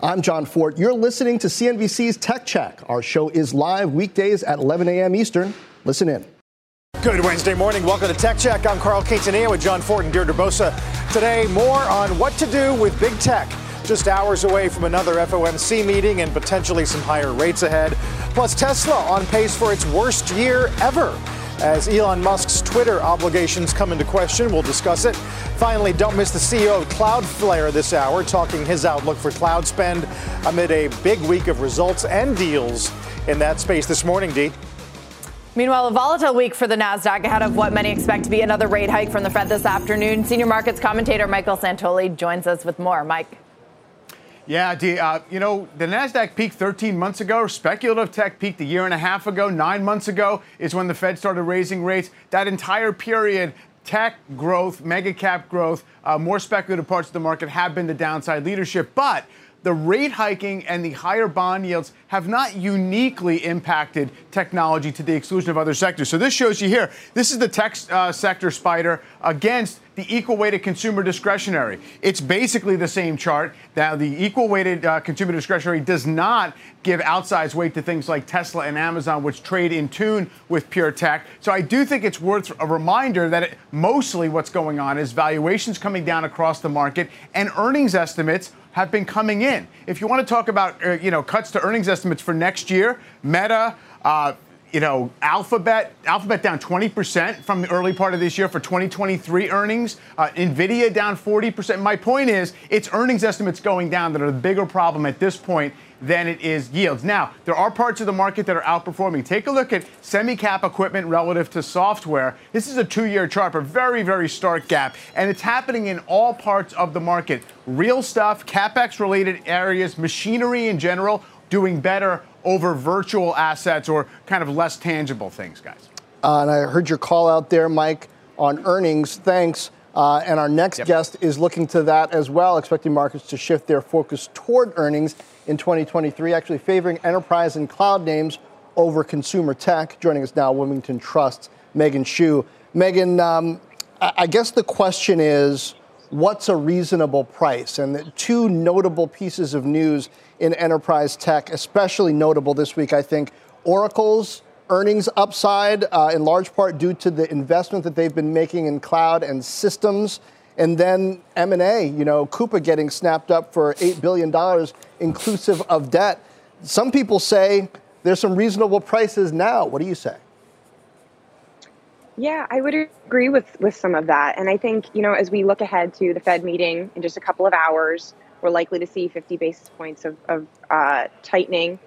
I'm Jon Fortt. You're listening to CNBC's Tech Check. Our show is live weekdays at 11 a.m. Eastern. Listen in. Good Wednesday morning. Welcome to Tech Check. I'm Carl Quintanilla with Jon Fortt and Deirdre Bosa. Today, more on what to do with big tech just hours away from another FOMC meeting and potentially some higher rates ahead. Plus, Tesla on pace for its worst year ever. As Elon Musk's Twitter obligations come into question, we'll discuss it. Finally, don't miss the CEO of Cloudflare this hour, talking his outlook for cloud spend amid a big week of results and deals in that space this morning, Dee. Meanwhile, a volatile week for the Nasdaq ahead of what many expect to be another rate hike from the Fed this afternoon. Senior markets commentator Michael Santoli joins us with more. Mike. Yeah, Dee, uh, you know, the NASDAQ peaked 13 months ago. Speculative tech peaked a year and a half ago. Nine months ago is when the Fed started raising rates. That entire period, tech growth, mega cap growth, uh, more speculative parts of the market have been the downside leadership. But the rate hiking and the higher bond yields have not uniquely impacted technology to the exclusion of other sectors. So this shows you here. This is the tech uh, sector spider against the equal weighted consumer discretionary. It's basically the same chart. Now, the equal weighted uh, consumer discretionary does not give outsized weight to things like Tesla and Amazon, which trade in tune with pure tech. So I do think it's worth a reminder that it, mostly what's going on is valuations coming down across the market and earnings estimates have been coming in. If you want to talk about uh, you know cuts to earnings estimates for next year, Meta. Uh, you know, Alphabet, Alphabet down 20% from the early part of this year for 2023 earnings. Uh, Nvidia down 40%. My point is, it's earnings estimates going down that are the bigger problem at this point than it is yields. Now, there are parts of the market that are outperforming. Take a look at semi-cap equipment relative to software. This is a two-year chart, a very, very stark gap, and it's happening in all parts of the market. Real stuff, capex-related areas, machinery in general, doing better over virtual assets or kind of less tangible things, guys. Uh, and I heard your call out there, Mike, on earnings. Thanks. Uh, and our next yep. guest is looking to that as well, expecting markets to shift their focus toward earnings in 2023, actually favoring enterprise and cloud names over consumer tech. Joining us now, Wilmington Trust, Meghan Shue. Meghan, um, I guess the question is what's a reasonable price? And two notable pieces of news in enterprise tech, especially notable this week, I think Oracle's earnings upside, uh, in large part due to the investment that they've been making in cloud and systems. And then M&A, you know, Coupa getting snapped up for $8 billion inclusive of debt. Some people say there's some reasonable prices now. What do you say? Yeah, I would agree with with some of that. And I think, you know, as we look ahead to the Fed meeting in just a couple of hours, we're likely to see 50 basis points of, of uh, tightening.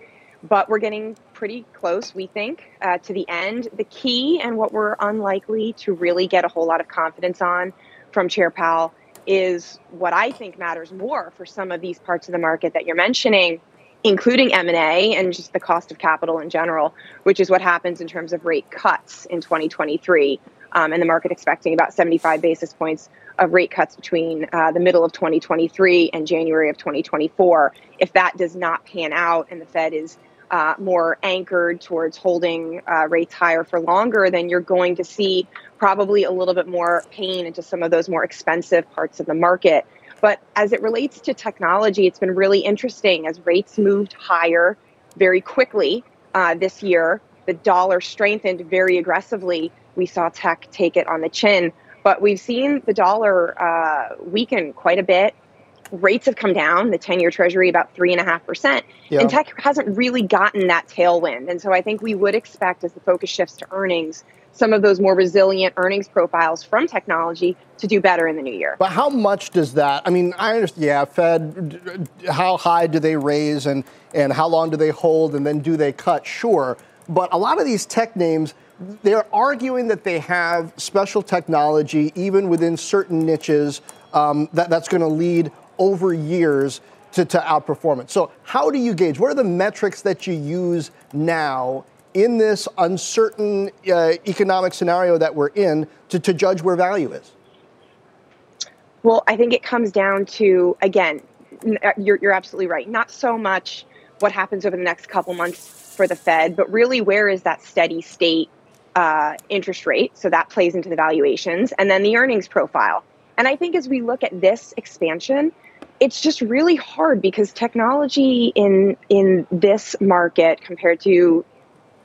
But we're getting pretty close, we think, uh, to the end. The key and what we're unlikely to really get a whole lot of confidence on from Chair Powell is what I think matters more for some of these parts of the market that you're mentioning, including M&A and just the cost of capital in general, which is what happens in terms of rate cuts in 2023. Um, and the market expecting about 75 basis points of rate cuts between uh, the middle of 2023 and January of 2024. If that does not pan out and the Fed is uh, more anchored towards holding uh, rates higher for longer, then you're going to see probably a little bit more pain into some of those more expensive parts of the market. But as it relates to technology, it's been really interesting as rates moved higher very quickly uh, this year. The dollar strengthened very aggressively. We saw tech take it on the chin, but we've seen the dollar uh, weaken quite a bit rates have come down, the 10 year treasury about 3.5%. And tech hasn't really gotten that tailwind. And so I think we would expect as the focus shifts to earnings, some of those more resilient earnings profiles from technology to do better in the new year. But how much does that? I mean, I understand. Yeah, Fed. How high do they raise, and and how long do they hold, and then do they cut? Sure, but a lot of these tech names, they're arguing that they have special technology, even within certain niches, um, that that's going to lead over years to, to outperform it. So, How do you gauge? What are the metrics that you use now in this uncertain uh, economic scenario that we're in to, to judge where value is? Well, I think it comes down to, again, uh, you're, you're absolutely right. Not so much what happens over the next couple months for the Fed, but really where is that steady state uh, interest rate? So that plays into the valuations, and then the earnings profile. And I think as we look at this expansion, it's just really hard because technology in in this market compared to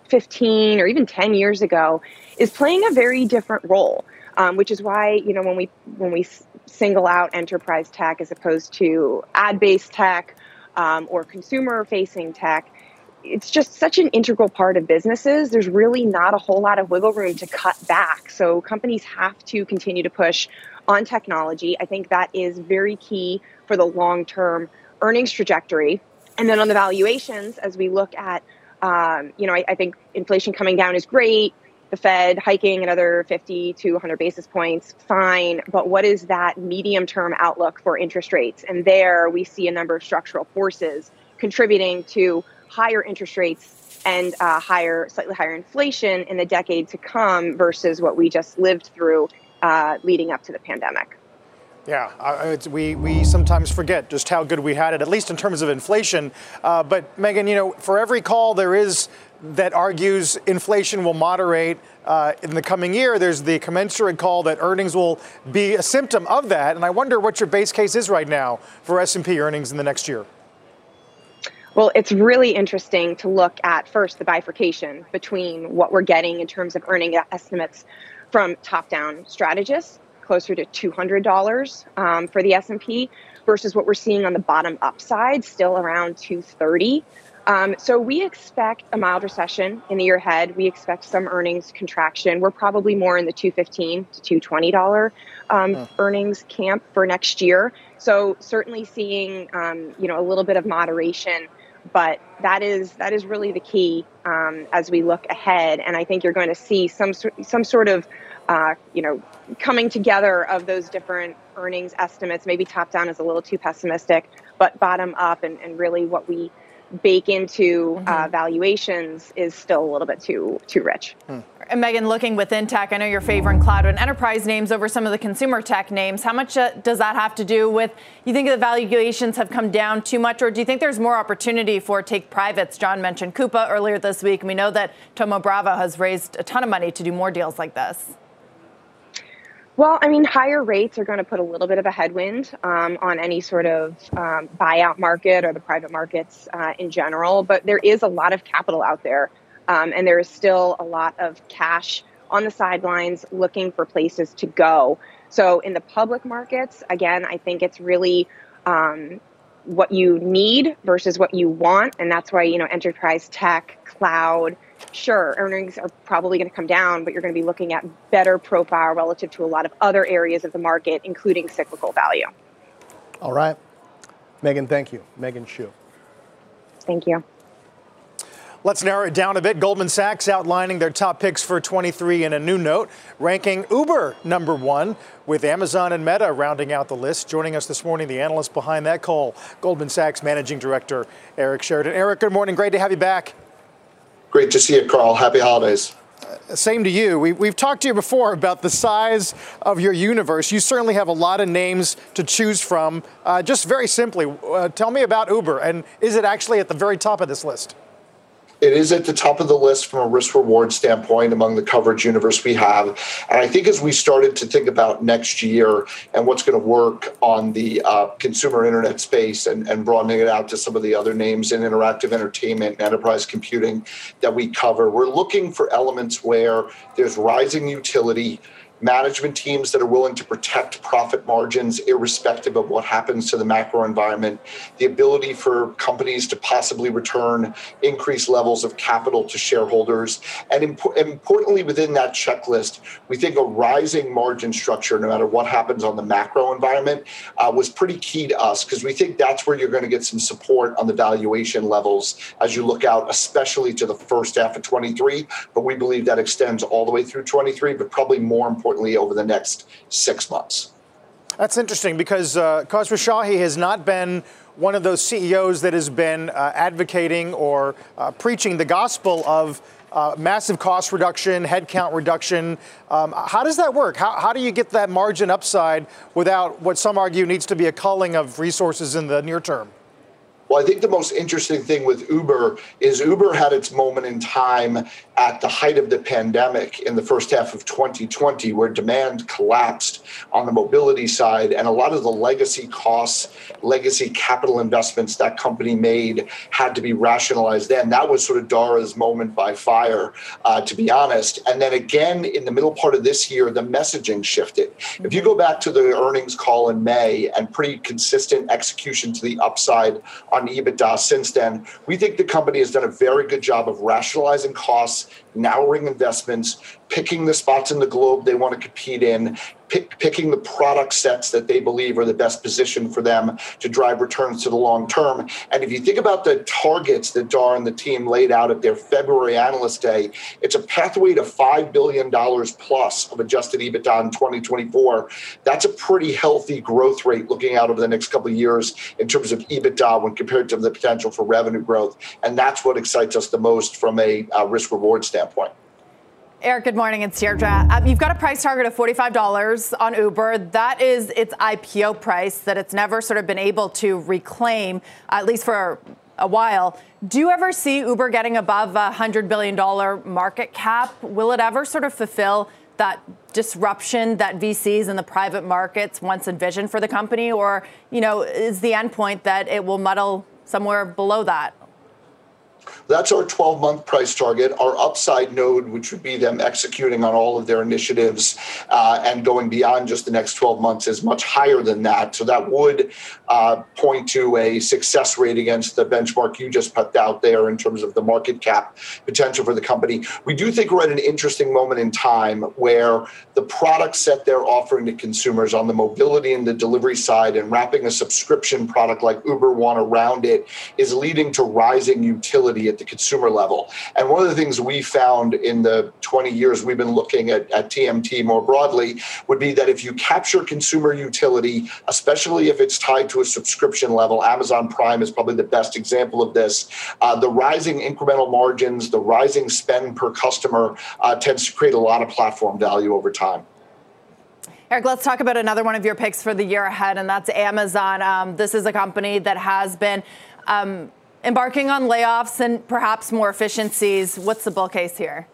15 or even 10 years ago is playing a very different role. Um, which is why you know when we when we single out enterprise tech as opposed to ad-based tech um, or consumer-facing tech, it's just such an integral part of businesses. There's really not a whole lot of wiggle room to cut back. So companies have to continue to push on technology. I think that is very key for the long-term earnings trajectory. And then on the valuations, as we look at, um, you know, I, I think inflation coming down is great the Fed hiking another 50 to 100 basis points, fine. But what is that medium term outlook for interest rates? And there we see a number of structural forces contributing to higher interest rates and uh, higher, slightly higher inflation in the decade to come versus what we just lived through uh, leading up to the pandemic. Yeah, uh, we, we sometimes forget just how good we had it, at least in terms of inflation. Uh, but Meghan, you know, for every call there is that argues inflation will moderate uh, in the coming year. There's the commensurate call that earnings will be a symptom of that. And I wonder what your base case is right now for S&P earnings in the next year. Well, it's really interesting to look at first the bifurcation between what we're getting in terms of earning estimates from top-down strategists, closer to $200 um, for the S&P, versus what we're seeing on the bottom upside, still around 230. Um, so we expect a mild recession in the year ahead. We expect some earnings contraction. We're probably more in the 215 to 220 dollar um, earnings camp for next year. So certainly seeing um, you know a little bit of moderation, but that is that is really the key um, as we look ahead. And I think you're going to see some some sort of uh, you know coming together of those different earnings estimates. Maybe top down is a little too pessimistic, but bottom up and, and really what we bake into uh, mm-hmm. uh, valuations is still a little bit too too rich. Hmm. And Meghan, looking within tech, I know you're favoring cloud and enterprise names over some of the consumer tech names. How much uh, does that have to do with? You think the valuations have come down too much, or do you think there's more opportunity for take privates? John mentioned Coupa earlier this week. We know that Thoma Bravo has raised a ton of money to do more deals like this. Well, I mean, higher rates are going to put a little bit of a headwind um, on any sort of um, buyout market or the private markets uh, in general, but there is a lot of capital out there, um, and there is still a lot of cash on the sidelines looking for places to go. So, in the public markets, again, I think it's really um, what you need versus what you want, and that's why you know enterprise tech, cloud, sure, earnings are probably going to come down, but you're going to be looking at better profile relative to a lot of other areas of the market, including cyclical value. All right. Meghan, thank you. Meghan Shue. Thank you. Let's narrow it down a bit. Goldman Sachs outlining their top picks for 23 in a new note, ranking Uber number one, with Amazon and Meta rounding out the list. Joining us this morning, the analyst behind that call, Goldman Sachs Managing Director Eric Sheridan. Eric, good morning. Great to have you back. Great to see you, Carl. Happy holidays. Same to you. We, have talked to you before about the size of your universe. You certainly have a lot of names to choose from. Uh, just very simply, uh, tell me about Uber, and is it actually at the very top of this list? It is at the top of the list from a risk reward standpoint among the coverage universe we have. And I think as we started to think about next year and what's going to work on the uh, consumer internet space and, and broadening it out to some of the other names in interactive entertainment and enterprise computing that we cover, we're looking for elements where there's rising utility management teams that are willing to protect profit margins irrespective of what happens to the macro environment, the ability for companies to possibly return increased levels of capital to shareholders, and imp- importantly within that checklist, we think a rising margin structure, no matter what happens on the macro environment, uh, was pretty key to us because we think that's where you're going to get some support on the valuation levels as you look out, especially to the first half of 23. But we believe that extends all the way through 23, but probably more important importantly over the next six months. That's interesting because uh, Shahi has not been one of those CEOs that has been uh, advocating or uh, preaching the gospel of uh, massive cost reduction, headcount reduction. Um, how does that work? How, how do you get that margin upside without what some argue needs to be a culling of resources in the near term? Well, I think the most interesting thing with Uber is Uber had its moment in time at the height of the pandemic in the first half of 2020, where demand collapsed on the mobility side, and a lot of the legacy costs, legacy capital investments that company made had to be rationalized then. That was sort of Dara's moment by fire, uh, to be honest. And then again, in the middle part of this year, the messaging shifted. If you go back to the earnings call in May and pretty consistent execution to the upside on EBITDA since then. We think the company has done a very good job of rationalizing costs, narrowing investments, picking the spots in the globe they want to compete in, pick, picking the product sets that they believe are the best position for them to drive returns to the long term. And if you think about the targets that Dar and the team laid out at their February Analyst Day, it's a pathway to $5 billion plus of adjusted EBITDA in 2024. That's a pretty healthy growth rate looking out over the next couple of years in terms of EBITDA when compared to the potential for revenue growth. And that's what excites us the most from a uh, risk reward standpoint. Eric, good morning. It's Deirdre. Um, you've got a price target of $45 on Uber. That is its IPO price that it's never sort of been able to reclaim, at least for a while. Do you ever see Uber getting above a $100 billion market cap? Will it ever sort of fulfill that disruption that VCs in the private markets once envisioned for the company? Or, you know, is the endpoint that it will muddle somewhere below that? That's our 12 month price target. Our upside node, which would be them executing on all of their initiatives uh, and going beyond just the next 12 months, is much higher than that. So that would uh, point to a success rate against the benchmark you just put out there in terms of the market cap potential for the company. We do think we're at an interesting moment in time where the product set they're offering to consumers on the mobility and the delivery side and wrapping a subscription product like Uber One around it is leading to rising utility at the consumer level. And one of the things we found in the 20 years we've been looking at, at TMT more broadly would be that if you capture consumer utility, especially if it's tied to a subscription level, Amazon Prime is probably the best example of this. Uh, the rising incremental margins, the rising spend per customer uh, tends to create a lot of platform value over time. Eric, let's talk about another one of your picks for the year ahead, and that's Amazon. Um, this is a company that has been um, embarking on layoffs and perhaps more efficiencies. What's the bull case here?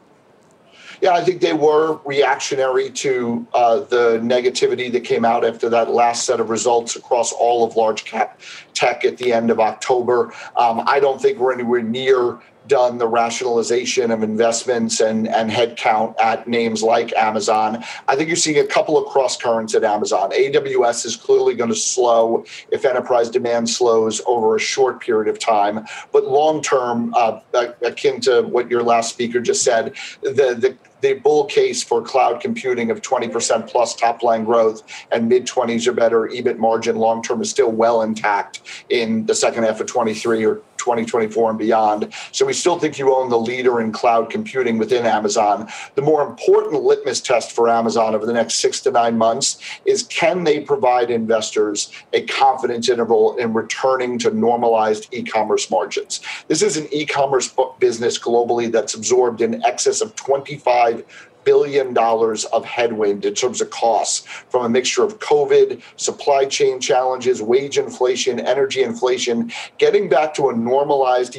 Yeah, I think they were reactionary to uh, the negativity that came out after that last set of results across all of large cap tech at the end of October. Um, I don't think we're anywhere near done the rationalization of investments and, and headcount at names like Amazon. I think you're seeing a couple of cross currents at Amazon. AWS is clearly going to slow if enterprise demand slows over a short period of time. But long term, uh, akin to what your last speaker just said, the, the the bull case for cloud computing of 20% plus top line growth and mid 20s or better EBIT margin long term is still well intact in the second half of 23 or 2024 and beyond. So we still think you own the leader in cloud computing within Amazon. The more important litmus test for Amazon over the next six to nine months is can they provide investors a confidence interval in returning to normalized e commerce margins? This is an e commerce business globally that's absorbed in excess of 25 billion dollars of headwind in terms of costs from a mixture of COVID, supply chain challenges, wage inflation, energy inflation, getting back to a normalized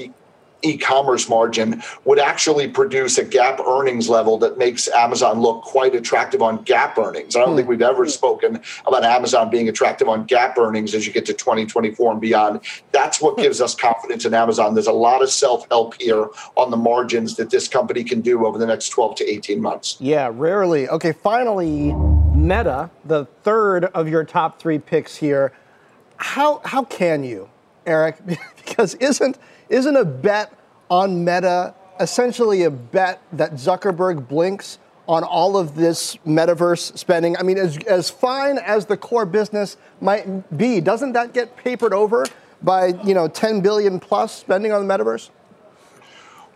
e-commerce margin would actually produce a GAAP earnings level that makes Amazon look quite attractive on GAAP earnings. I don't think hmm. we've ever spoken about Amazon being attractive on GAAP earnings as you get to 2024 and beyond. That's what hmm. gives us confidence in Amazon. There's a lot of self-help here on the margins that this company can do over the next 12 to 18 months. Yeah, rarely. Okay, finally, Meta, the third of your top three picks here. How how can you, Eric? because isn't isn't a bet on Meta essentially a bet that Zuckerberg blinks on all of this metaverse spending? I mean, as, as fine as the core business might be, doesn't that get papered over by, you know, 10 billion plus spending on the metaverse?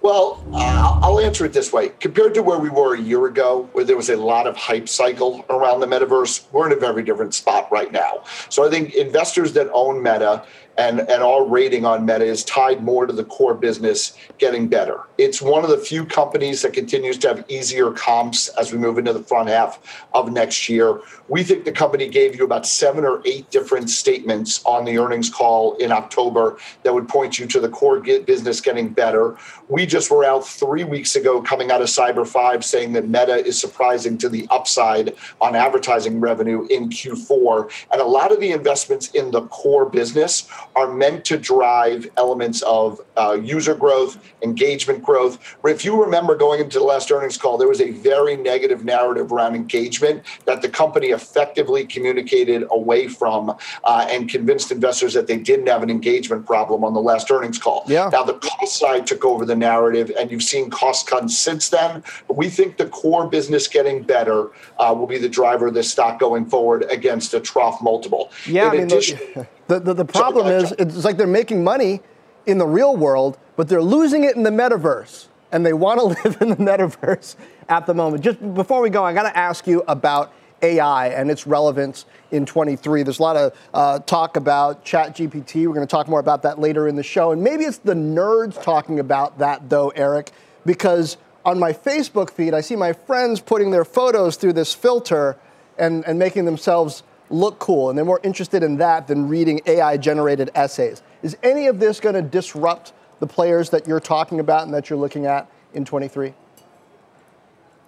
Well, uh, I'll answer it this way. Compared to where we were a year ago, where there was a lot of hype cycle around the metaverse, we're in a very different spot right now. So I think investors that own Meta and, and our rating on Meta is tied more to the core business getting better. It's one of the few companies that continues to have easier comps as we move into the front half of next year. We think the company gave you about seven or eight different statements on the earnings call in October that would point you to the core business getting better. We just were out three weeks ago coming out of Cyber 5 saying that Meta is surprising to the upside on advertising revenue in Q4. And a lot of the investments in the core business are meant to drive elements of uh, user growth, engagement growth. If you remember going into the last earnings call, there was a very negative narrative around engagement that the company effectively communicated away from uh, and convinced investors that they didn't have an engagement problem on the last earnings call. Yeah. Now, the cost side took over the narrative, and you've seen cost cuts since then. But we think the core business getting better uh, will be the driver of this stock going forward against a trough multiple. Yeah, In I mean, addition, the, the, the problem is it's like they're making money in the real world, but they're losing it in the metaverse. And they want to live in the metaverse at the moment. Just before we go, I got to ask you about AI and its relevance in 23. There's a lot of uh, talk about ChatGPT. We're going to talk more about that later in the show. And maybe it's the nerds talking about that, though, Eric, because on my Facebook feed, I see my friends putting their photos through this filter and, and making themselves look cool. And they're more interested in that than reading AI generated essays. Is any of this going to disrupt the players that you're talking about and that you're looking at in 23?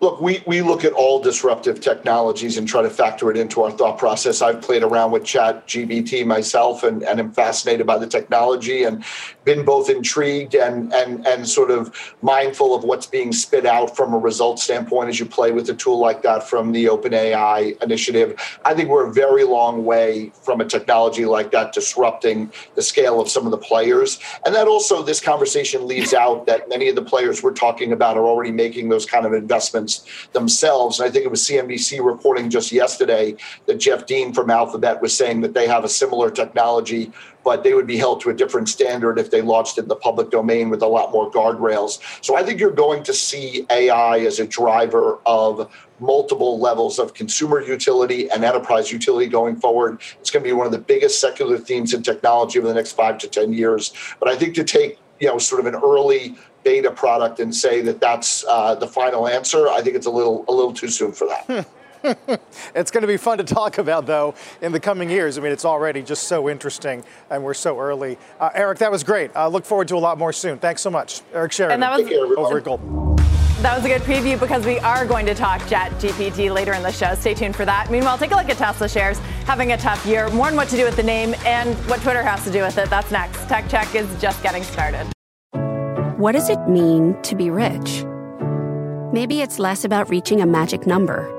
Look, we, we look at all disruptive technologies and try to factor it into our thought process. I've played around with Chat GPT myself and, and am fascinated by the technology and been both intrigued and, and, and sort of mindful of what's being spit out from a result standpoint as you play with a tool like that from the OpenAI initiative. I think we're a very long way from a technology like that disrupting the scale of some of the players. And that also, this conversation leaves out that many of the players we're talking about are already making those kind of investments themselves. And I think it was CNBC reporting just yesterday that Jeff Dean from Alphabet was saying that they have a similar technology, but they would be held to a different standard if they launched in the public domain with a lot more guardrails. So I think you're going to see AI as a driver of multiple levels of consumer utility and enterprise utility going forward. It's going to be one of the biggest secular themes in technology over the next five to 10 years. But I think to take you know sort of an early beta product and say that that's uh, the final answer. I think it's a little a little too soon for that. it's going to be fun to talk about, though, in the coming years. I mean, it's already just so interesting, and we're so early. Uh, Eric, that was great. I uh, look forward to a lot more soon. Thanks so much. Eric Sheridan, and that was, care, over at Goldman. That was a good preview because we are going to talk Chat GPT later in the show. Stay tuned for that. Meanwhile, take a look at Tesla shares having a tough year. More on what to do with the name and what Twitter has to do with it. That's next. Tech Check is just getting started. What does it mean to be rich? Maybe it's less about reaching a magic number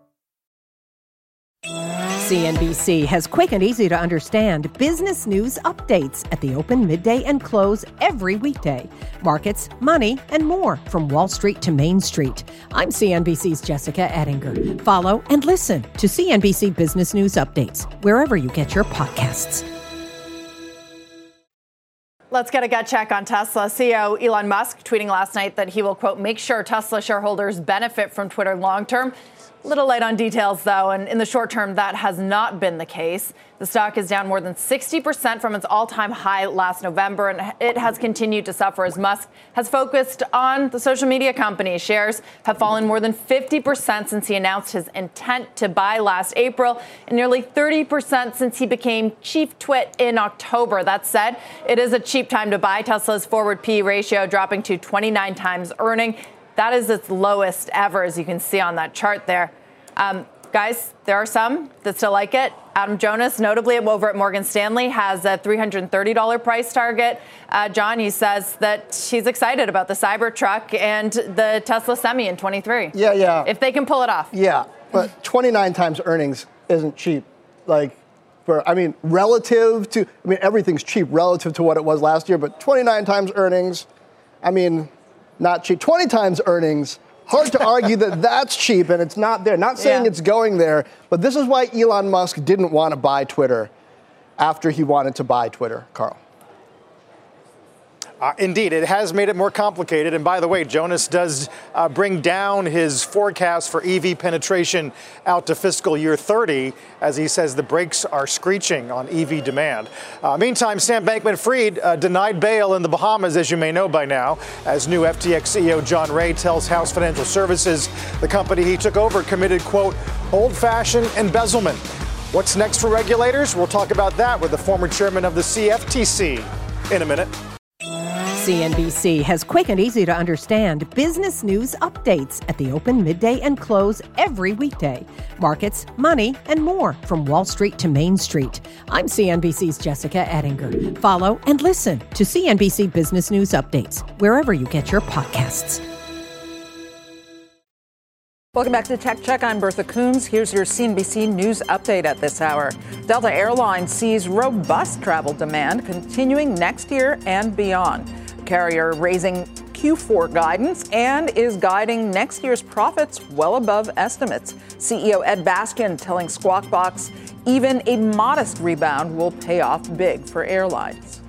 CNBC has quick and easy to understand business news updates at the open, midday, and close every weekday. Markets, money, and more from Wall Street to Main Street. I'm CNBC's Jessica Ettinger. Follow and listen to CNBC Business News Updates wherever you get your podcasts. Let's get a gut check on Tesla. CEO Elon Musk tweeting last night that he will, quote, make sure Tesla shareholders benefit from Twitter long term. Little light on details, though, and in the short term, that has not been the case. The stock is down more than 60% from its all time high last November, and it has continued to suffer as Musk has focused on the social media company. Shares have fallen more than 50% since he announced his intent to buy last April, and nearly 30% since he became chief twit in October. That said, it is a cheap time to buy. Tesla's forward P ratio dropping to 29 times earning. That is its lowest ever, as you can see on that chart there. Um, guys, there are some that still like it. Adam Jonas, notably over at Morgan Stanley, has a $330 price target. Uh, John, he says that he's excited about the Cybertruck and the Tesla Semi in 23. Yeah, yeah. If they can pull it off. Yeah, but 29 times earnings isn't cheap. Like, for I mean, relative to I mean, everything's cheap relative to what it was last year, but 29 times earnings. I mean, not cheap. 20 times earnings hard to argue that that's cheap and it's not there. Not saying Yeah. it's going there, but this is why Elon Musk didn't want to buy Twitter after he wanted to buy Twitter, Carl. Uh, indeed, it has made it more complicated. And by the way, Jonas does uh, bring down his forecast for EV penetration out to fiscal year 30, as he says the brakes are screeching on EV demand. Uh, meantime, Sam Bankman Fried uh, denied bail in the Bahamas, as you may know by now, as new FTX CEO John Ray tells House Financial Services the company he took over committed, quote, old fashioned embezzlement. What's next for regulators? We'll talk about that with the former chairman of the CFTC in a minute. CNBC has quick and easy to understand business news updates at the open, midday, and close every weekday. Markets, money, and more from Wall Street to Main Street. I'm CNBC's Jessica Ettinger. Follow and listen to CNBC Business News Updates wherever you get your podcasts. Welcome back to Tech Check. I'm Bertha Coombs. Here's your CNBC News update at this hour. Delta Airlines sees robust travel demand continuing next year and beyond. Carrier raising Q4 guidance and is guiding next year's profits well above estimates. CEO Ed Bastian telling Squawk Box even a modest rebound will pay off big for airlines.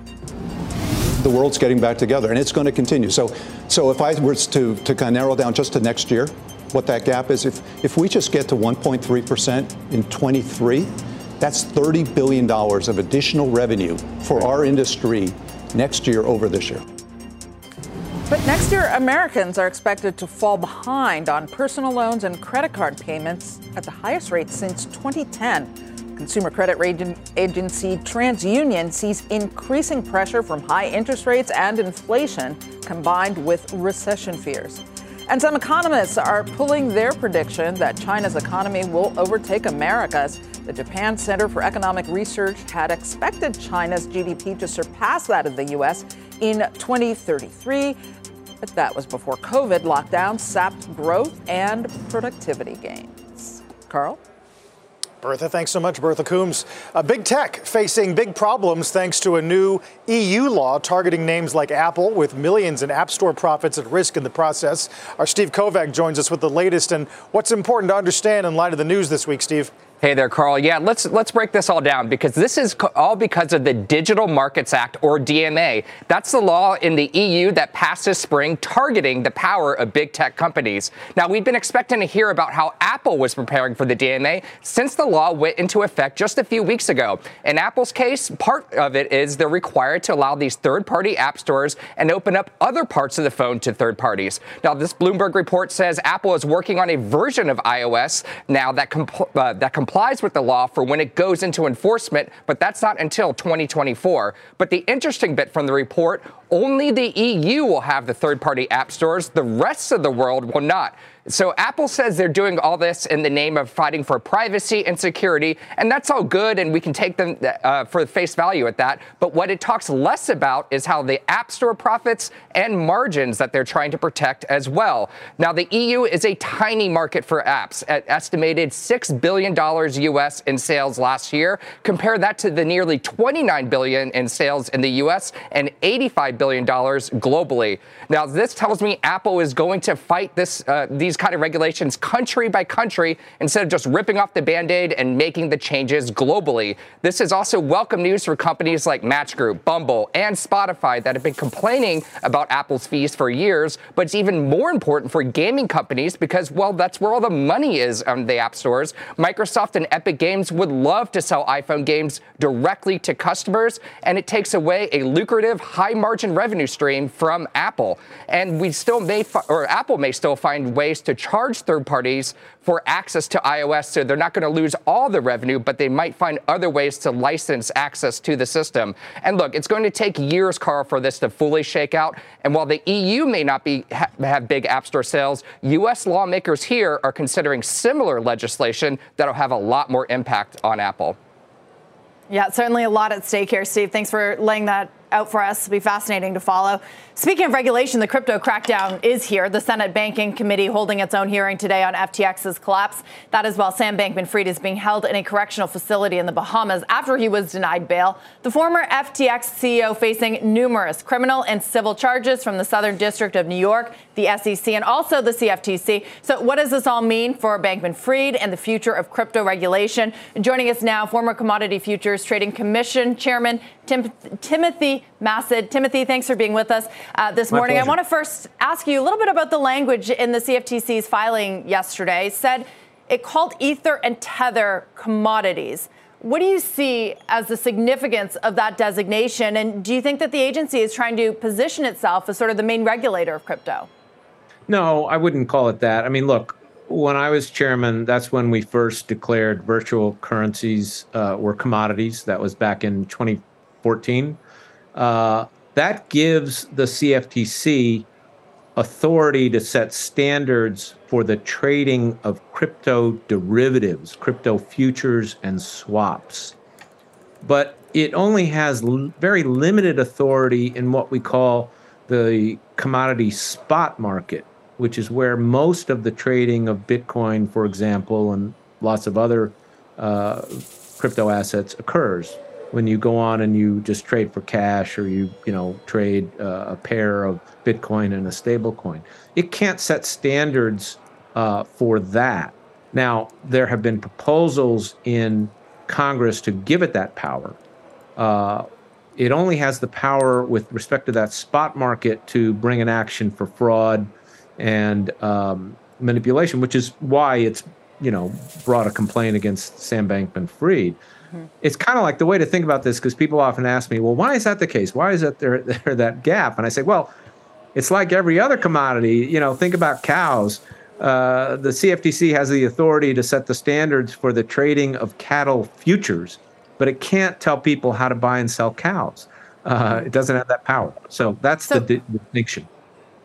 the world's getting back together, and it's going to continue. So, so if I was to, to kind of narrow down just to next year, what that gap is, if, if we just get to 1.3% in 23, that's $30 billion of additional revenue for our industry next year over this year. But next year, Americans are expected to fall behind on personal loans and credit card payments at the highest rate since 2010. Consumer credit rating agency TransUnion sees increasing pressure from high interest rates and inflation combined with recession fears. And some economists are pulling their prediction that China's economy will overtake America's. The Japan Center for Economic Research had expected China's GDP to surpass that of the U.S. in 2033, but that was before COVID lockdowns sapped growth and productivity gains. Carl? Bertha, thanks so much, Bertha Coombs. Uh, big tech facing big problems thanks to a new EU law targeting names like Apple, with millions in App Store profits at risk in the process. Our Steve Kovach joins us with the latest and what's important to understand in light of the news this week, Steve. Hey there, Carl. Yeah, let's let's break this all down because this is all because of the Digital Markets Act or DMA. That's the law in the EU that passed this spring targeting the power of big tech companies. Now, we've been expecting to hear about how Apple was preparing for the DMA since the law went into effect just a few weeks ago. In Apple's case, part of it is they're required to allow these third-party app stores and open up other parts of the phone to third parties. Now, this Bloomberg report says Apple is working on a version of iOS now that compl- uh, that complies with the law for when it goes into enforcement, but that's not until 2024. But the interesting bit from the report, only the EU will have the third-party app stores. The rest of the world will not. So Apple says they're doing all this in the name of fighting for privacy and security, and that's all good, and we can take them uh, for face value at that. But what it talks less about is how the App Store profits and margins that they're trying to protect as well. Now, the EU is a tiny market for apps, at estimated six billion dollars U.S. in sales last year. Compare that to the nearly 29 billion in sales in the U.S. and 85 billion dollars globally. Now, this tells me Apple is going to fight this uh, these kind of regulations country by country instead of just ripping off the band-aid and making the changes globally. This is also welcome news for companies like Match Group, Bumble, and Spotify that have been complaining about Apple's fees for years, but it's even more important for gaming companies because, well, that's where all the money is on the app stores. Microsoft and Epic Games would love to sell iPhone games directly to customers, and it takes away a lucrative, high-margin revenue stream from Apple. And we still may, fi- or Apple may still find ways to charge third parties for access to iOS, so they're not going to lose all the revenue, but they might find other ways to license access to the system. And look, it's going to take years, Carl, for this to fully shake out. And while the EU may not be ha- have big App Store sales, U.S. lawmakers here are considering similar legislation that'll have a lot more impact on Apple. Yeah, certainly a lot at stake here, Steve. Thanks for laying that out for us. It'll be fascinating to follow. Speaking of regulation, the crypto crackdown is here. The Senate Banking Committee holding its own hearing today on FTX's collapse. That is while Sam Bankman Fried is being held in a correctional facility in the Bahamas after he was denied bail. The former FTX CEO facing numerous criminal and civil charges from the Southern District of New York, the SEC, and also the CFTC. So, what does this all mean for Bankman Fried and the future of crypto regulation? Joining us now, former Commodity Futures Trading Commission Chairman Tim- Timothy Massad. Timothy, thanks for being with us uh, this My morning. pleasure. I want to first ask you a little bit about the language in the CFTC's filing yesterday. It said it called Ether and Tether commodities. What do you see as the significance of that designation? And do you think that the agency is trying to position itself as sort of the main regulator of crypto? No, I wouldn't call it that. I mean, look, when I was chairman, that's when we first declared virtual currencies uh, were commodities. That was back in 2014. Uh, that gives the CFTC authority to set standards for the trading of crypto derivatives, crypto futures, and swaps. But it only has l- very limited authority in what we call the commodity spot market, which is where most of the trading of Bitcoin, for example, and lots of other uh, crypto assets occurs. When you go on and you just trade for cash, or you you know trade uh, a pair of Bitcoin and a stable coin, it can't set standards uh, for that. Now there have been proposals in Congress to give it that power. Uh, it only has the power with respect to that spot market to bring an action for fraud and um, manipulation, which is why it's you know brought a complaint against Sam Bankman-Fried. It's kind of like the way to think about this because people often ask me, well, why is that the case? Why is that there, there that gap? And I say, well, it's like every other commodity. You know, think about cows. Uh, the CFTC has the authority to set the standards for the trading of cattle futures, but it can't tell people how to buy and sell cows. Uh, it doesn't have that power. So that's the di- distinction.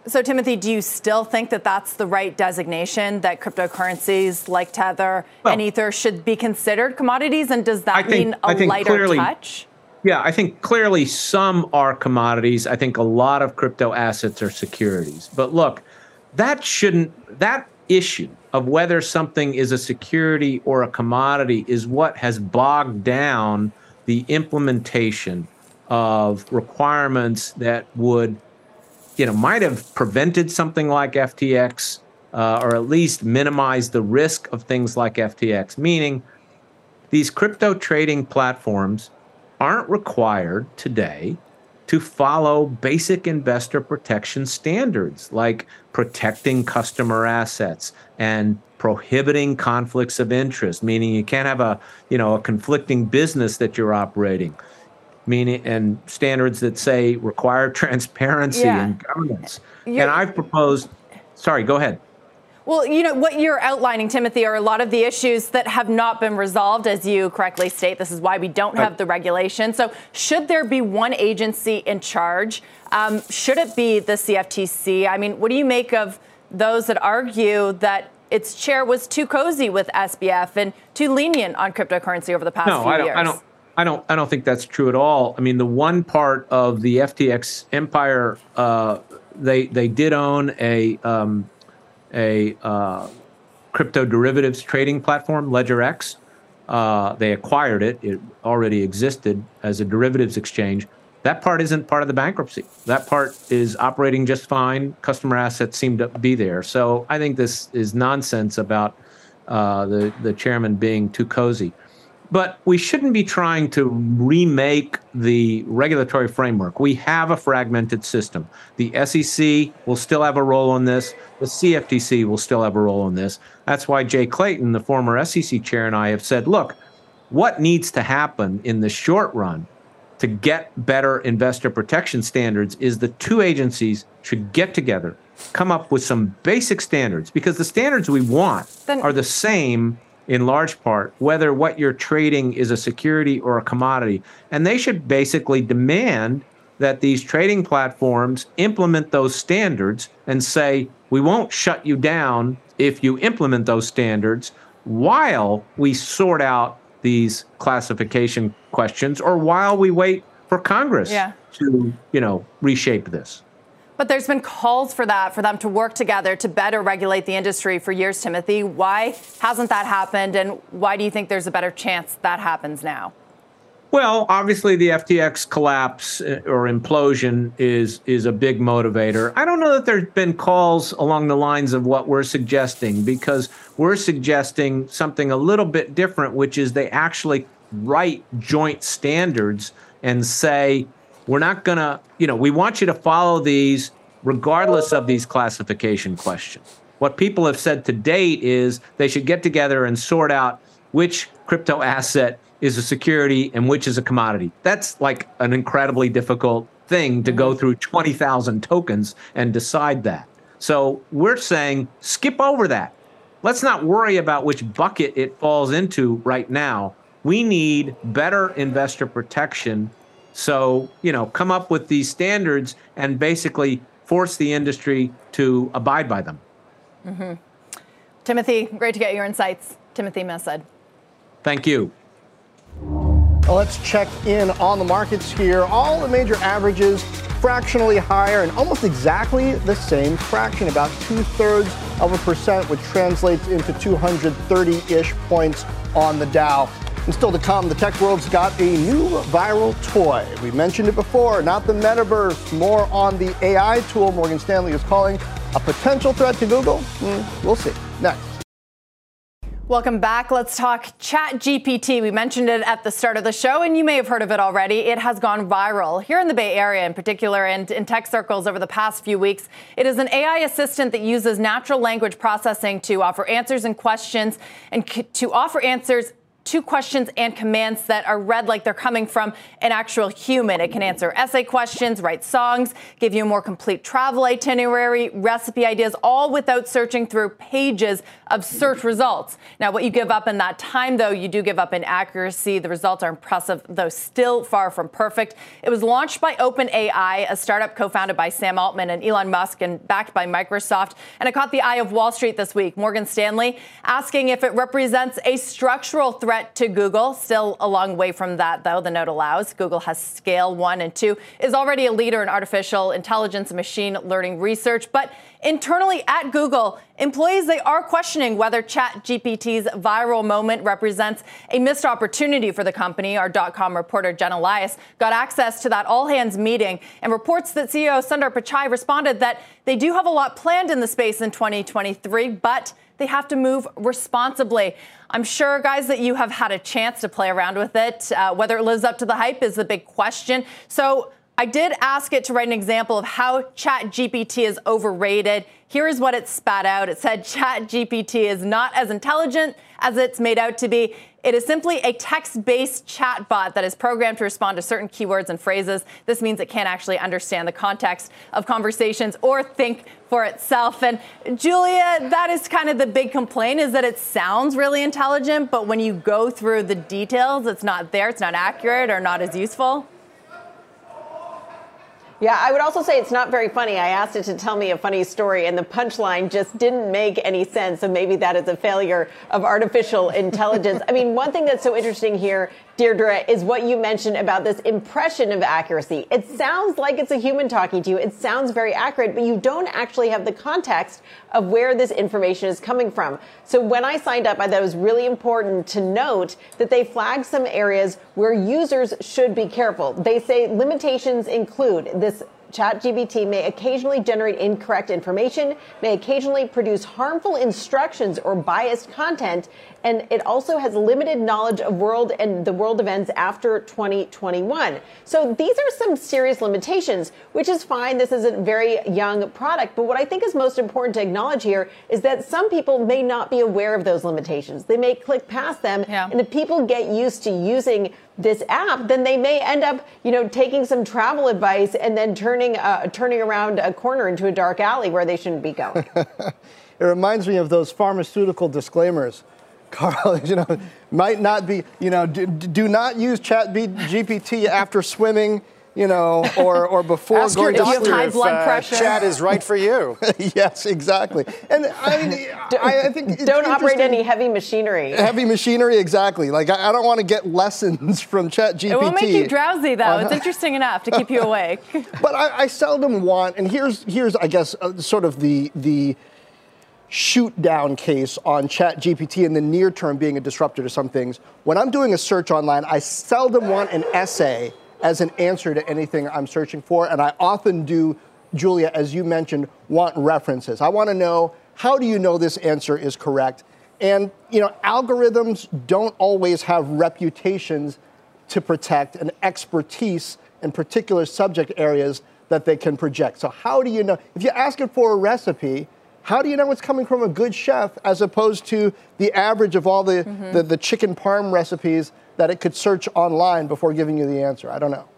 So, Timothy, do you still think that that's the right designation that cryptocurrencies like Tether and Ether should be considered commodities? And does that I think- mean a lighter clearly- touch? Yeah, I think clearly some are commodities. I think a lot of crypto assets are securities. But look, that shouldn't, that issue of whether something is a security or a commodity is what has bogged down the implementation of requirements that would, you know, might have prevented something like FTX uh, or at least minimized the risk of things like FTX, meaning these crypto trading platforms aren't required today to follow basic investor protection standards like protecting customer assets and prohibiting conflicts of interest meaning you can't have a you know a conflicting business that you're operating meaning and standards that say require transparency Yeah. and governance You're- and i've proposed sorry go ahead Well, you know, what you're outlining, Timothy, are a lot of the issues that have not been resolved, as you correctly state. This is why we don't have the regulation. So, should there be one agency in charge? Um, should it be the CFTC? I mean, what do you make of those that argue that its chair was too cozy with SBF and too lenient on cryptocurrency over the past no, few I don't, years? I don't. I don't. I don't think that's true at all. I mean, the one part of the FTX empire, uh, they they did own a um, a uh, crypto derivatives trading platform, LedgerX. Uh, they acquired it. It already existed as a derivatives exchange. That part isn't part of the bankruptcy. That part is operating just fine. Customer assets seem to be there. So I think this is nonsense about uh, the the chairman being too cozy. But we shouldn't be trying to remake the regulatory framework. We have a fragmented system. The SEC will still have a role in this. The CFTC will still have a role in this. That's why Jay Clayton, the former SEC chair, and I have said, look, what needs to happen in the short run to get better investor protection standards is the two agencies should get together, come up with some basic standards, because the standards we want Then- are the same in large part, whether what you're trading is a security or a commodity. And they should basically demand that these trading platforms implement those standards and say, we won't shut you down if you implement those standards while we sort out these classification questions or while we wait for Congress yeah. to, you know, reshape this. But there's been calls for that, for them to work together to better regulate the industry for years, Timothy. Why hasn't that happened? And why do you think there's a better chance that happens now? Well, obviously, the FTX collapse uh, or implosion is is a big motivator. I don't know that there's been calls along the lines of what we're suggesting because we're suggesting something a little bit different, which is they actually write joint standards and say we're not going to, you know, we want you to follow these regardless of these classification questions. What people have said to date is they should get together and sort out which crypto asset is a security and which is a commodity. That's like an incredibly difficult thing to go through 20,000 tokens and decide that. So we're saying skip over that. Let's not worry about which bucket it falls into right now. We need better investor protection so, you know, come up with these standards and basically force the industry to abide by them. Mm-hmm. Timothy, great to get your insights. Timothy Massad. Thank you. Well, let's check in on the markets here. All the major averages fractionally higher and almost exactly the same fraction, about two thirds of a percent, which translates into 230 ish points on the Dow. And still to come, the tech world's got a new viral toy. We mentioned it before, not the metaverse, more on the AI tool Morgan Stanley is calling a potential threat to Google. Mm, we'll see. Next. Welcome back. Let's talk ChatGPT. We mentioned it at the start of the show, and you may have heard of it already. It has gone viral here in the Bay Area, in particular, and in tech circles over the past few weeks. It is an AI assistant that uses natural language processing to offer answers and questions and to offer answers two questions and commands that are read like they're coming from an actual human. It can answer essay questions, write songs, give you a more complete travel itinerary, recipe ideas, all without searching through pages of search results. Now, what you give up in that time, though, you do give up in accuracy. The results are impressive, though still far from perfect. It was launched by OpenAI, a startup co founded by Sam Altman and Elon Musk and backed by Microsoft. And it caught the eye of Wall Street this week. Morgan Stanley asking if it represents a structural threat threat to Google. Still a long way from that, though, the note allows. Google has scale one and two, is already a leader in artificial intelligence and machine learning research. But internally at Google, employees they are questioning whether ChatGPT's viral moment represents a missed opportunity for the company. Our dot .com reporter Jen Elias got access to that all-hands meeting and reports that CEO Sundar Pichai responded that they do have a lot planned in the space in 2023, but they have to move responsibly. I'm sure, guys, that you have had a chance to play around with it. Uh, whether it lives up to the hype is the big question. So I did ask it to write an example of how ChatGPT is overrated. Here is what it spat out. It said ChatGPT is not as intelligent as it's made out to be. It is simply a text based chatbot that is programmed to respond to certain keywords and phrases. This means it can't actually understand the context of conversations or think for itself. And Julia, that is kind of the big complaint is that it sounds really intelligent, but when you go through the details, it's not there, it's not accurate or not as useful. Yeah, I would also say it's not very funny. I asked it to tell me a funny story, and the punchline just didn't make any sense. So maybe that is a failure of artificial intelligence. I mean, one thing that's so interesting here Deirdre, is what you mentioned about this impression of accuracy. It sounds like it's a human talking to you. It sounds very accurate, but you don't actually have the context of where this information is coming from. So when I signed up, I thought it was really important to note that they flag some areas where users should be careful. They say limitations include this ChatGPT may occasionally generate incorrect information, may occasionally produce harmful instructions or biased content, and it also has limited knowledge of world and the world events after 2021. So these are some serious limitations, which is fine. This is a very young product. But what I think is most important to acknowledge here is that some people may not be aware of those limitations. They may click past them. Yeah. And if people get used to using this app, then they may end up, you know, taking some travel advice and then turning uh, turning around a corner into a dark alley where they shouldn't be going. it reminds me of those pharmaceutical disclaimers. Carl, you know, might not be, you know, do, do not use Chat GPT after swimming you know, or, or before Ask going your to doctor sleep. if, uh, Chat is right for you. yes, exactly. And I mean, I, I think it's Don't operate any heavy machinery. Heavy machinery, exactly. Like I, I don't want to get lessons from ChatGPT. It won't make you drowsy, though. on- It's interesting enough to keep you awake. but I, I seldom want, and here's here's I guess uh, sort of the the shoot down case on ChatGPT in the near term being a disruptor to some things. When I'm doing a search online, I seldom want an essay as an answer to anything I'm searching for, and I often do, Julia, as you mentioned, want references. I want to know how do you know this answer is correct? And you know, algorithms don't always have reputations to protect and expertise in particular subject areas that they can project. So how do you know if you ask it for a recipe? How do you know it's coming from a good chef as opposed to the average of all the, Mm-hmm. the, the chicken parm recipes that it could search online before giving you the answer? I don't know.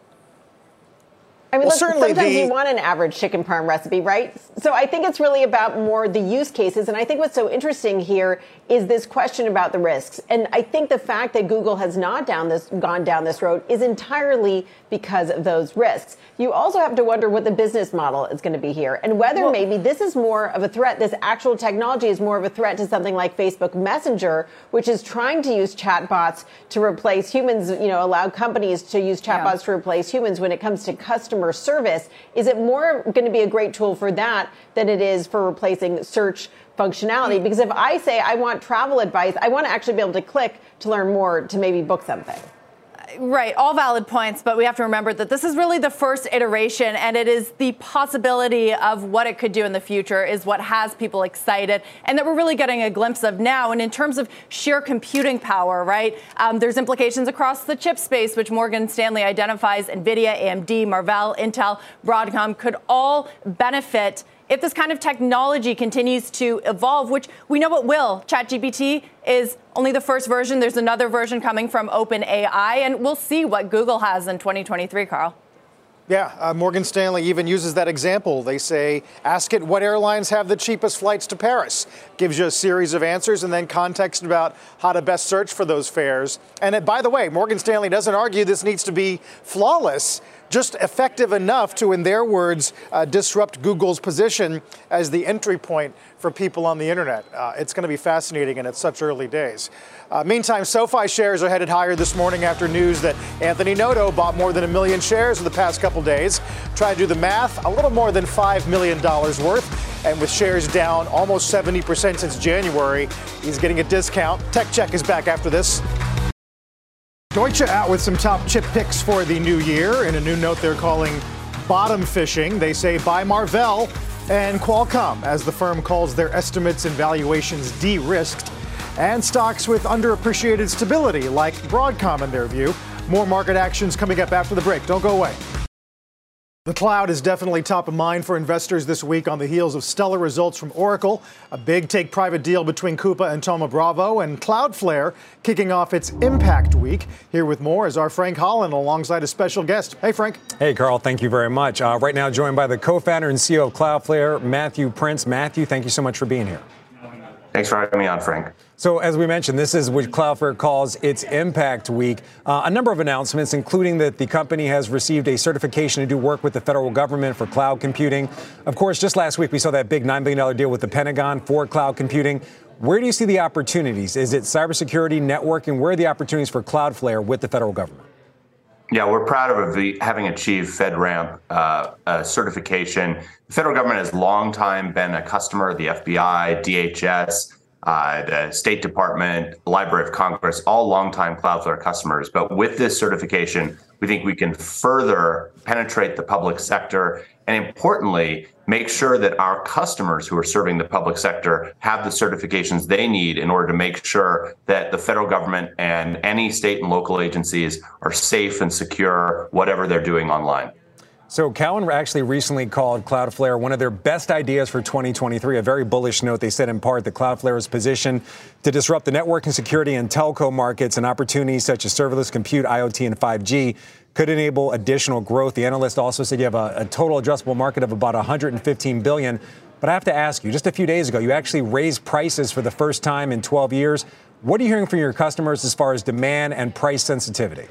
I mean, Well, sometimes the- you want an average chicken parm recipe, right? So I think it's really about more the use cases. And I think what's so interesting here is this question about the risks. And I think the fact that Google has not down this, gone down this road is entirely because of those risks. You also have to wonder what the business model is going to be here and whether maybe this is more of a threat. This actual technology is more of a threat to something like Facebook Messenger, which is trying to use chatbots to replace humans, you know, allow companies to use chatbots to replace humans when it comes to customer service. Is it more going to be a great tool for that than it is for replacing search functionality? Mm. Because if I say I want travel advice, I want to actually be able to click to learn more to maybe book something. Right, all valid points, but we have to remember that this is really the first iteration, and it is the possibility of what it could do in the future is what has people excited, and that we're really getting a glimpse of now. And in terms of sheer computing power, right, um, there's implications across the chip space, which Morgan Stanley identifies NVIDIA, AMD, Marvell, Intel, Broadcom could all benefit if this kind of technology continues to evolve, which we know it will, ChatGPT is only the first version. There's another version coming from OpenAI, and we'll see what Google has in 2023, Carl. Yeah, uh, Morgan Stanley even uses that example. They say, ask it what airlines have the cheapest flights to Paris. Gives you a series of answers and then context about how to best search for those fares. And it, by the way, Morgan Stanley doesn't argue this needs to be flawless, just effective enough to, in their words, uh, disrupt Google's position as the entry point for people on the internet. Uh, it's going to be fascinating, and it's such early days. Uh, meantime, SoFi shares are headed higher this morning after news that Anthony Noto bought more than a million shares in the past couple days. Try to do the math, a little more than $5 million worth. And with shares down almost 70% since January, he's getting a discount. Tech Check is back after this. Deutsche out with some top chip picks for the new year. In a new note they're calling bottom fishing, they say buy Marvell and Qualcomm as the firm calls their estimates and valuations de risked. And stocks with underappreciated stability, like Broadcom in their view. More market actions coming up after the break. Don't go away. The cloud is definitely top of mind for investors this week on the heels of stellar results from Oracle, a big take private deal between Coupa and Thoma Bravo, and Cloudflare kicking off its Impact Week. Here with more is our Frank Holland alongside a special guest. Hey, Frank. Hey, Carl, thank you very much. Uh, right now, joined by the co founder and CEO of Cloudflare, Matthew Prince. Matthew, thank you so much for being here. Thanks for having me on, Frank. So, as we mentioned, this is what Cloudflare calls its Impact Week. Uh, a number of announcements, including that the company has received a certification to do work with the federal government for cloud computing. Of course, just last week we saw that big $9 billion deal with the Pentagon for cloud computing. Where do you see the opportunities? Is it cybersecurity, networking? Where are the opportunities for Cloudflare with the federal government? Yeah, we're proud of having achieved FedRAMP uh, uh, certification. The federal government has long time been a customer of the FBI, DHS, uh, the State Department, Library of Congress, all longtime Cloudflare customers. But with this certification, we think we can further penetrate the public sector and importantly, make sure that our customers who are serving the public sector have the certifications they need in order to make sure that the federal government and any state and local agencies are safe and secure, whatever they're doing online. So, Cowen actually recently called Cloudflare one of their best ideas for 2023. A very bullish note. They said in part that Cloudflare is positioned to disrupt the networking, security, and telco markets, and opportunities such as serverless compute, IoT, and 5G could enable additional growth. The analyst also said you have a, a total addressable market of about 115 billion. But I have to ask you, just a few days ago, you actually raised prices for the first time in 12 years. What are you hearing from your customers as far as demand and price sensitivity?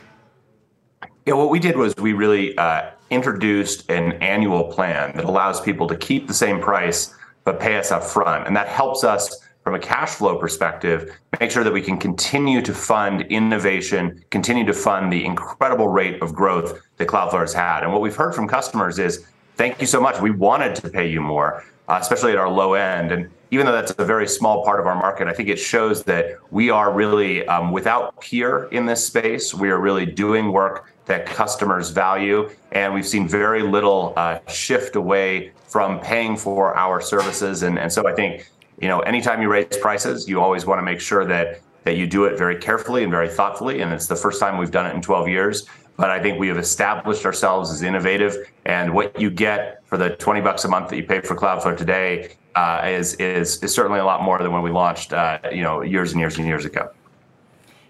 Yeah, what we did was we really uh, introduced an annual plan that allows people to keep the same price but pay us up front. And that helps us from a cash flow perspective, make sure that we can continue to fund innovation, continue to fund the incredible rate of growth that Cloudflare has had. And what we've heard from customers is, thank you so much. We wanted to pay you more, uh, especially at our low end. And even though that's a very small part of our market, I think it shows that we are really um, without peer in this space. We are really doing work that customers value. And we've seen very little uh, shift away from paying for our services. And, and so I think you know, anytime you raise prices, you always want to make sure that that you do it very carefully and very thoughtfully. And it's the first time we've done it in 12 years. But I think we have established ourselves as innovative. And what you get for the 20 bucks a month that you pay for Cloudflare today uh, is, is is certainly a lot more than when we launched, uh, you know, years and years and years ago.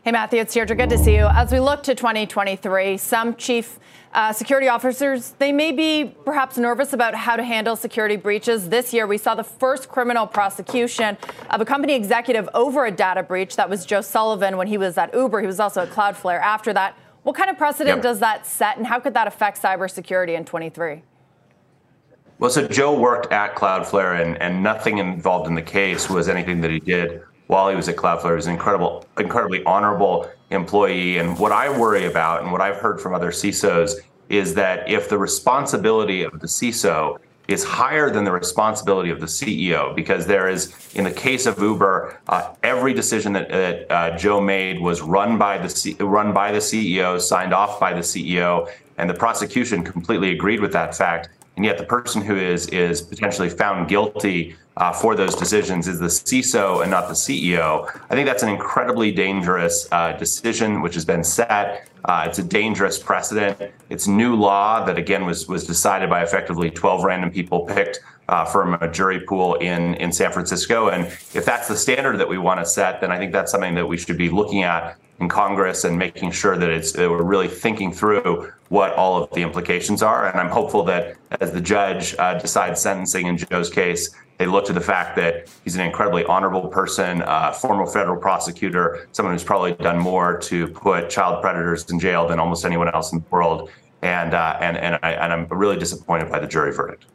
Hey, Matthew, it's Deirdre. Good to see you. As we look to 2023, some chief uh, security officers, they may be perhaps nervous about how to handle security breaches. This year, we saw the first criminal prosecution of a company executive over a data breach. That was Joe Sullivan when he was at Uber. He was also at Cloudflare after that. What kind of precedent yep. does that set, and how could that affect cybersecurity in 23? Well, so Joe worked at Cloudflare, and, and nothing involved in the case was anything that he did while he was at Cloudflare. He was an incredible, incredibly honorable employee. And what I worry about, and what I've heard from other CISOs, is that if the responsibility of the CISO is higher than the responsibility of the CEO, because there is, in the case of Uber, uh, every decision that, that uh, Joe made was run by the C- run by the CEO, signed off by the CEO, and the prosecution completely agreed with that fact. And yet, the person who is is potentially found guilty uh, for those decisions is the CISO and not the CEO. I think that's an incredibly dangerous uh, decision, which has been set. Uh, it's a dangerous precedent. It's new law that again was was decided by effectively 12 random people picked uh, from a jury pool in in San Francisco. And if that's the standard that we want to set, then I think that's something that we should be looking at in Congress and making sure that it's that we're really thinking through what all of the implications are. And I'm hopeful that as the judge uh, decides sentencing in Joe's case, they look to the fact that he's an incredibly honorable person, uh, former federal prosecutor, someone who's probably done more to put child predators in jail than almost anyone else in the world. And, uh, and, and, I, and I'm really disappointed by the jury verdict.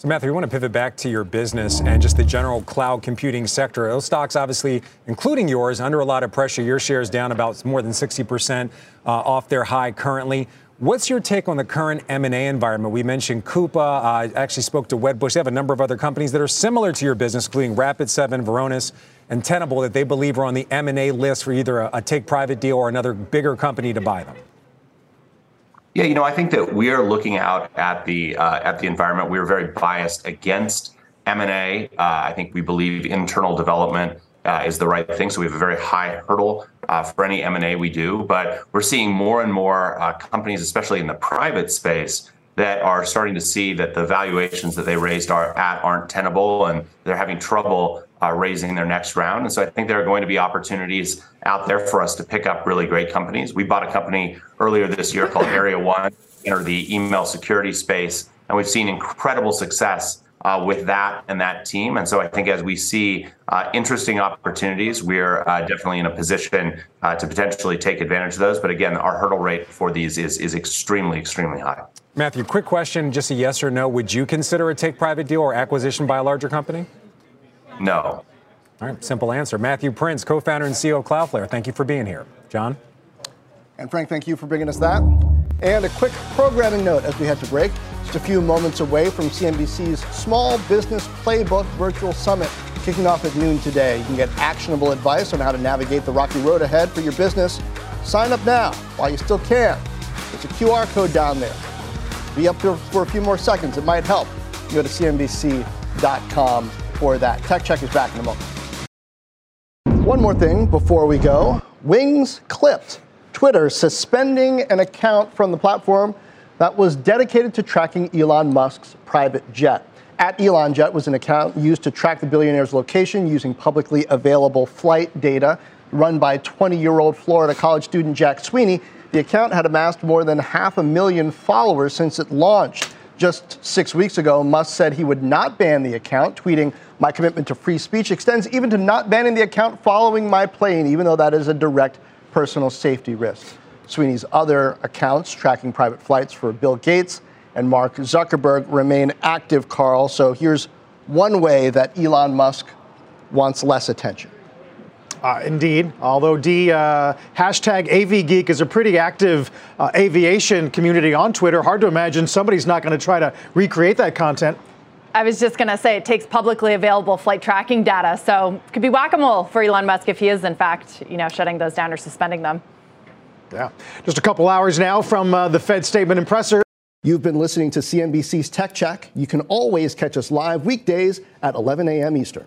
So, Matthew, we want to pivot back to your business and just the general cloud computing sector. Those stocks, obviously, including yours, under a lot of pressure. Your shares down about more than 60% uh, off their high currently. What's your take on the current M&A environment? We mentioned Coupa. Uh, I actually spoke to Wedbush. They have a number of other companies that are similar to your business, including Rapid7, Varonis, and Tenable, that they believe are on the M&A list for either a, a take-private deal or another bigger company to buy them. Yeah, you know, I think that we are looking out at the uh, at the environment. We are very biased against M&A. Uh, I think we believe internal development uh, is the right thing. So we have a very high hurdle uh, for any M&A we do. But we're seeing more and more uh, companies, especially in the private space, that are starting to see that the valuations that they raised are at aren't tenable, and they're having trouble uh, raising their next round. And so I think there are going to be opportunities out there for us to pick up really great companies. We bought a company earlier this year called Area One, enter the email security space, and we've seen incredible success uh, with that and that team. And so I think as we see uh, interesting opportunities, we're uh, definitely in a position uh, to potentially take advantage of those. But again, our hurdle rate for these is, is extremely, extremely high. Matthew, quick question, just a yes or no. Would you consider a take private deal or acquisition by a larger company? No. All right, simple answer. Matthew Prince, co founder and CEO of Cloudflare, thank you for being here. Jon? And Frank, thank you for bringing us that. And a quick programming note as we head to break. Just a few moments away from CNBC's Small Business Playbook Virtual Summit kicking off at noon today. You can get actionable advice on how to navigate the rocky road ahead for your business. Sign up now while you still can. There's a QR code down there. Be up there for a few more seconds. It might help. Go to CNBC.com for that. Tech Check is back in a moment. One more thing before we go Wings clipped. Twitter suspending an account from the platform that was dedicated to tracking Elon Musk's private jet. At ElonJet was an account used to track the billionaire's location using publicly available flight data run by 20 year old Florida college student Jack Sweeney. The account had amassed more than half a million followers since it launched. Just six weeks ago, Musk said he would not ban the account, tweeting, My commitment to free speech extends even to not banning the account following my plane, even though that is a direct personal safety risk. Sweeney's other accounts tracking private flights for Bill Gates and Mark Zuckerberg remain active, Carl. So here's one way that Elon Musk wants less attention. Uh, indeed. Although Dee uh, hashtag AVGeek is a pretty active uh, aviation community on Twitter. Hard to imagine somebody's not going to try to recreate that content. I was just going to say it takes publicly available flight tracking data, so it could be whack-a-mole for Elon Musk if he is in fact, you know, shutting those down or suspending them. Yeah. Just a couple hours now from uh, the Fed statement and presser. You've been listening to CNBC's Tech Check. You can always catch us live weekdays at 11 a.m. Eastern.